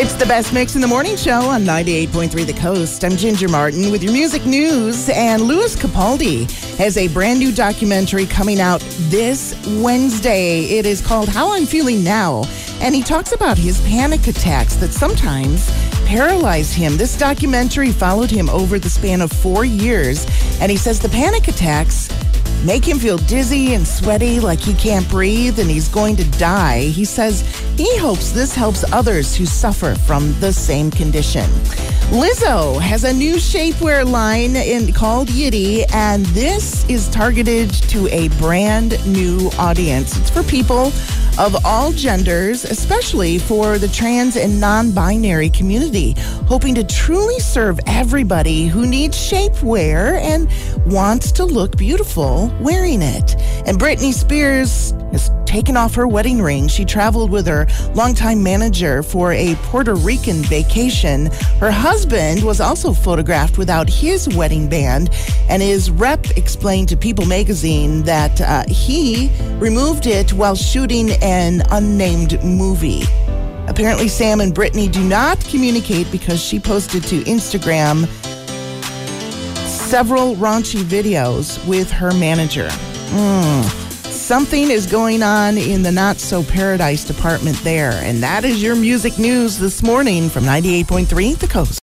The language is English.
It's the best mix in the morning show on 98.3 The Coast. I'm Ginger Martin with your music news. And Lewis Capaldi has a brand new documentary coming out this Wednesday. It is called How I'm Feeling Now. And he talks about his panic attacks that sometimes paralyze him. This documentary followed him over the span of four years. And he says the panic attacks make him feel dizzy and sweaty like he can't breathe and he's going to die. He says he hopes this helps others who suffer from the same condition. Lizzo has a new shapewear line in, called Yitty, and this is targeted to a brand new audience. It's for people of all genders, especially for the trans and non binary community, hoping to truly serve everybody who needs shapewear and wants to look beautiful wearing it. And Britney Spears has taken off her wedding ring. She traveled with her longtime manager for a Puerto Rican vacation. Her husband was also photographed without his wedding band, and his rep explained to People magazine that uh, he removed it while shooting an unnamed movie. Apparently, Sam and Britney do not communicate because she posted to Instagram several raunchy videos with her manager. Mm. Something is going on in the not so paradise department there. And that is your music news this morning from 98.3 The Coast.